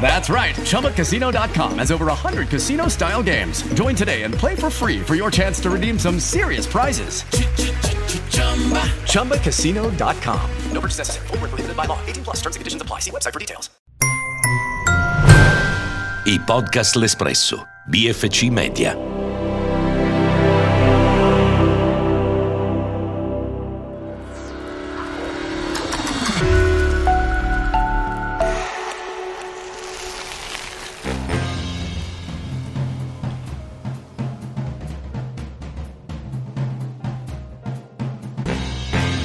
That's right. ChumbaCasino.com has over 100 casino style games. Join today and play for free for your chance to redeem some serious prizes. ChumbaCasino.com. No purchase necessary. Full prohibited by law. 18 plus terms and conditions apply. See website for details. I podcast L'Espresso. BFC Media.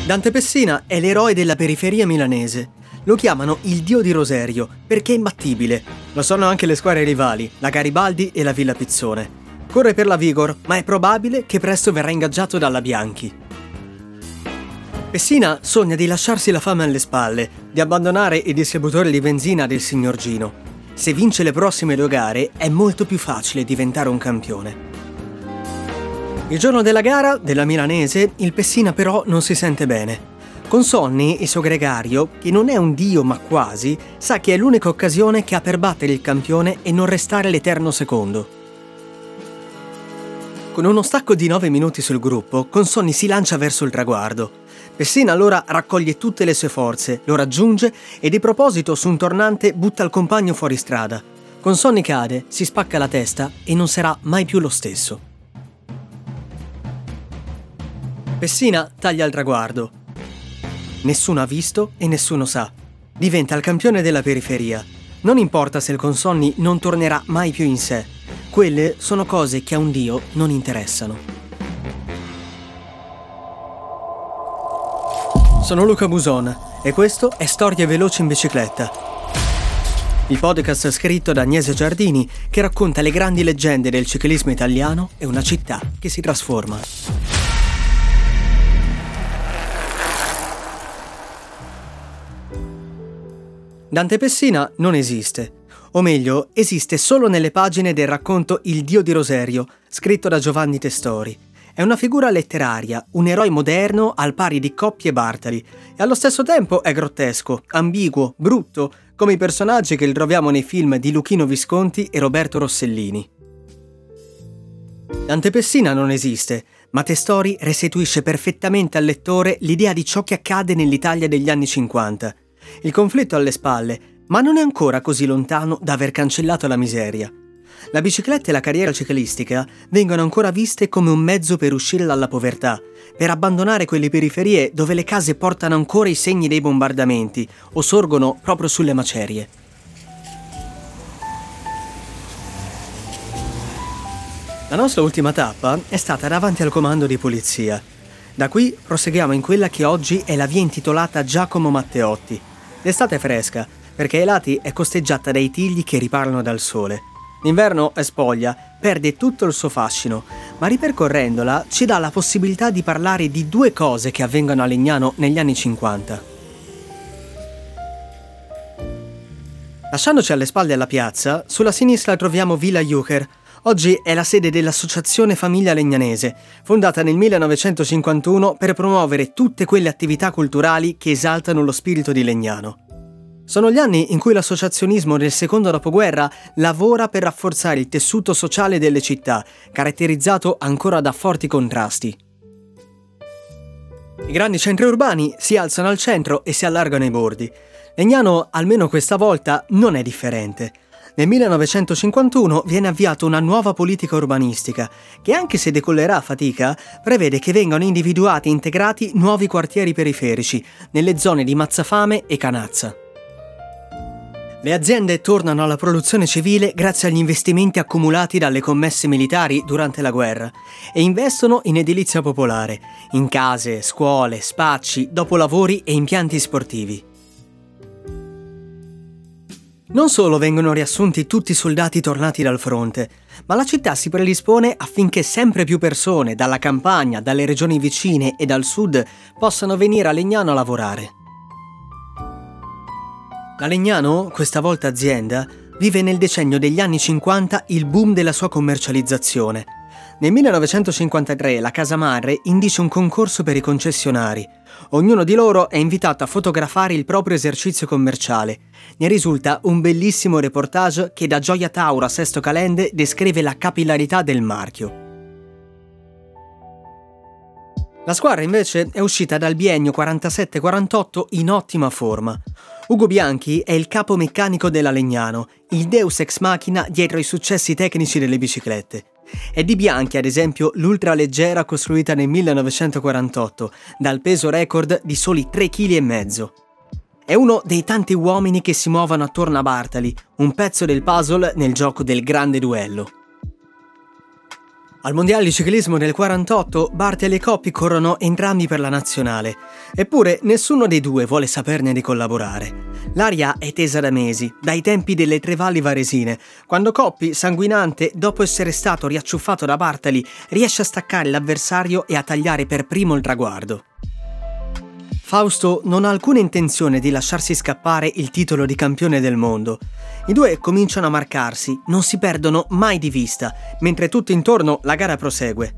Dante Pessina è l'eroe della periferia milanese. Lo chiamano il dio di Roserio perché è imbattibile. Lo sono anche le squadre rivali, la Garibaldi e la Villa Pizzone. Corre per la Vigor, ma è probabile che presto verrà ingaggiato dalla Bianchi. Pessina sogna di lasciarsi la fame alle spalle, di abbandonare il distributore di benzina del signor Gino. Se vince le prossime due gare è molto più facile diventare un campione. Il giorno della gara, della milanese, il Pessina però non si sente bene. Con Sonny, il suo gregario, che non è un dio ma quasi, sa che è l'unica occasione che ha per battere il campione e non restare l'eterno secondo. Con uno stacco di 9 minuti sul gruppo, Consonni si lancia verso il traguardo. Pessina allora raccoglie tutte le sue forze, lo raggiunge e di proposito su un tornante butta il compagno fuori strada. Consonni cade, si spacca la testa e non sarà mai più lo stesso. Pessina taglia il traguardo. Nessuno ha visto e nessuno sa. Diventa il campione della periferia. Non importa se il Consonni non tornerà mai più in sé. Quelle sono cose che a un dio non interessano. Sono Luca Buson e questo è Storie veloci in bicicletta. Il podcast scritto da Agnese Giardini che racconta le grandi leggende del ciclismo italiano e una città che si trasforma. Dante Pessina non esiste, o meglio, esiste solo nelle pagine del racconto Il Dio di Roserio, scritto da Giovanni Testori. È una figura letteraria, un eroe moderno al pari di Coppi e Bartali, e allo stesso tempo è grottesco, ambiguo, brutto, come i personaggi che troviamo nei film di Luchino Visconti e Roberto Rossellini. Dante Pessina non esiste, ma Testori restituisce perfettamente al lettore l'idea di ciò che accade nell'Italia degli anni 50. Il conflitto alle spalle, ma non è ancora così lontano da aver cancellato la miseria. La bicicletta e la carriera ciclistica vengono ancora viste come un mezzo per uscire dalla povertà, per abbandonare quelle periferie dove le case portano ancora i segni dei bombardamenti o sorgono proprio sulle macerie. La nostra ultima tappa è stata davanti al comando di polizia. Da qui proseguiamo in quella che oggi è la via intitolata Giacomo Matteotti. L'estate è fresca, perché ai lati è costeggiata dai tigli che riparano dal sole. L'inverno è spoglia, perde tutto il suo fascino, ma ripercorrendola ci dà la possibilità di parlare di due cose che avvengono a Legnano negli anni 50. Lasciandoci alle spalle la piazza, sulla sinistra troviamo Villa Jucher. Oggi è la sede dell'Associazione Famiglia Legnanese, fondata nel 1951 per promuovere tutte quelle attività culturali che esaltano lo spirito di Legnano. Sono gli anni in cui l'associazionismo del secondo dopoguerra lavora per rafforzare il tessuto sociale delle città, caratterizzato ancora da forti contrasti. I grandi centri urbani si alzano al centro e si allargano ai bordi. Legnano, almeno questa volta, non è differente. Nel 1951 viene avviata una nuova politica urbanistica che, anche se decollerà a fatica, prevede che vengano individuati e integrati nuovi quartieri periferici nelle zone di Mazzafame e Canazza. Le aziende tornano alla produzione civile grazie agli investimenti accumulati dalle commesse militari durante la guerra e investono in edilizia popolare, in case, scuole, spacci, dopolavori e impianti sportivi. Non solo vengono riassunti tutti i soldati tornati dal fronte, ma la città si predispone affinché sempre più persone dalla campagna, dalle regioni vicine e dal sud possano venire a Legnano a lavorare. La Legnano, questa volta azienda, vive nel decennio degli anni 50 il boom della sua commercializzazione. Nel 1953 la casa madre indice un concorso per i concessionari. Ognuno di loro è invitato a fotografare il proprio esercizio commerciale. Ne risulta un bellissimo reportage che da Gioia Tauro a Sesto Calende descrive la capillarità del marchio. La squadra invece è uscita dal biennio 47-48 in ottima forma. Ugo Bianchi è il capo meccanico della Legnano, il deus ex machina dietro i successi tecnici delle biciclette. È di Bianchi, ad esempio, l'ultraleggera costruita nel 1948, dal peso record di soli 3,5 kg. È uno dei tanti uomini che si muovono attorno a Bartali, un pezzo del puzzle nel gioco del grande duello. Al mondiale di ciclismo del 48 Bartali e Coppi corrono entrambi per la nazionale, eppure nessuno dei due vuole saperne di collaborare. L'aria è tesa da mesi, dai tempi delle tre valli varesine, quando Coppi, sanguinante, dopo essere stato riacciuffato da Bartali, riesce a staccare l'avversario e a tagliare per primo il traguardo. Fausto non ha alcuna intenzione di lasciarsi scappare il titolo di campione del mondo. I due cominciano a marcarsi, non si perdono mai di vista, mentre tutto intorno la gara prosegue.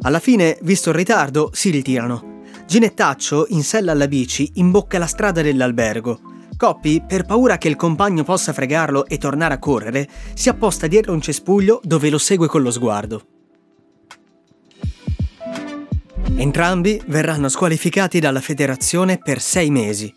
Alla fine, visto il ritardo, si ritirano. Ginettaccio, in sella alla bici, imbocca la strada dell'albergo. Coppi, per paura che il compagno possa fregarlo e tornare a correre, si apposta dietro un cespuglio dove lo segue con lo sguardo. Entrambi verranno squalificati dalla federazione per sei mesi.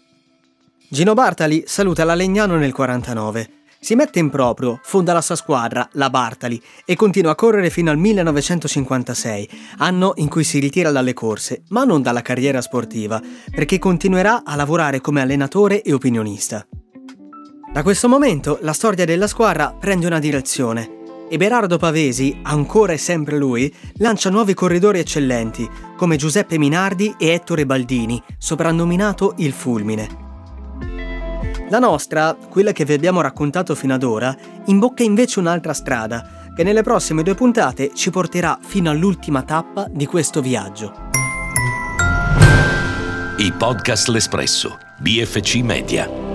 Gino Bartali saluta la Legnano nel 49. Si mette in proprio, fonda la sua squadra, la Bartali, e continua a correre fino al 1956, anno in cui si ritira dalle corse, ma non dalla carriera sportiva, perché continuerà a lavorare come allenatore e opinionista. Da questo momento la storia della squadra prende una direzione e Berardo Pavesi, ancora e sempre lui, lancia nuovi corridori eccellenti, come Giuseppe Minardi e Ettore Baldini, soprannominato il Fulmine. La nostra, quella che vi abbiamo raccontato fino ad ora, imbocca invece un'altra strada, che nelle prossime due puntate ci porterà fino all'ultima tappa di questo viaggio. I podcast L'Espresso, BFC Media.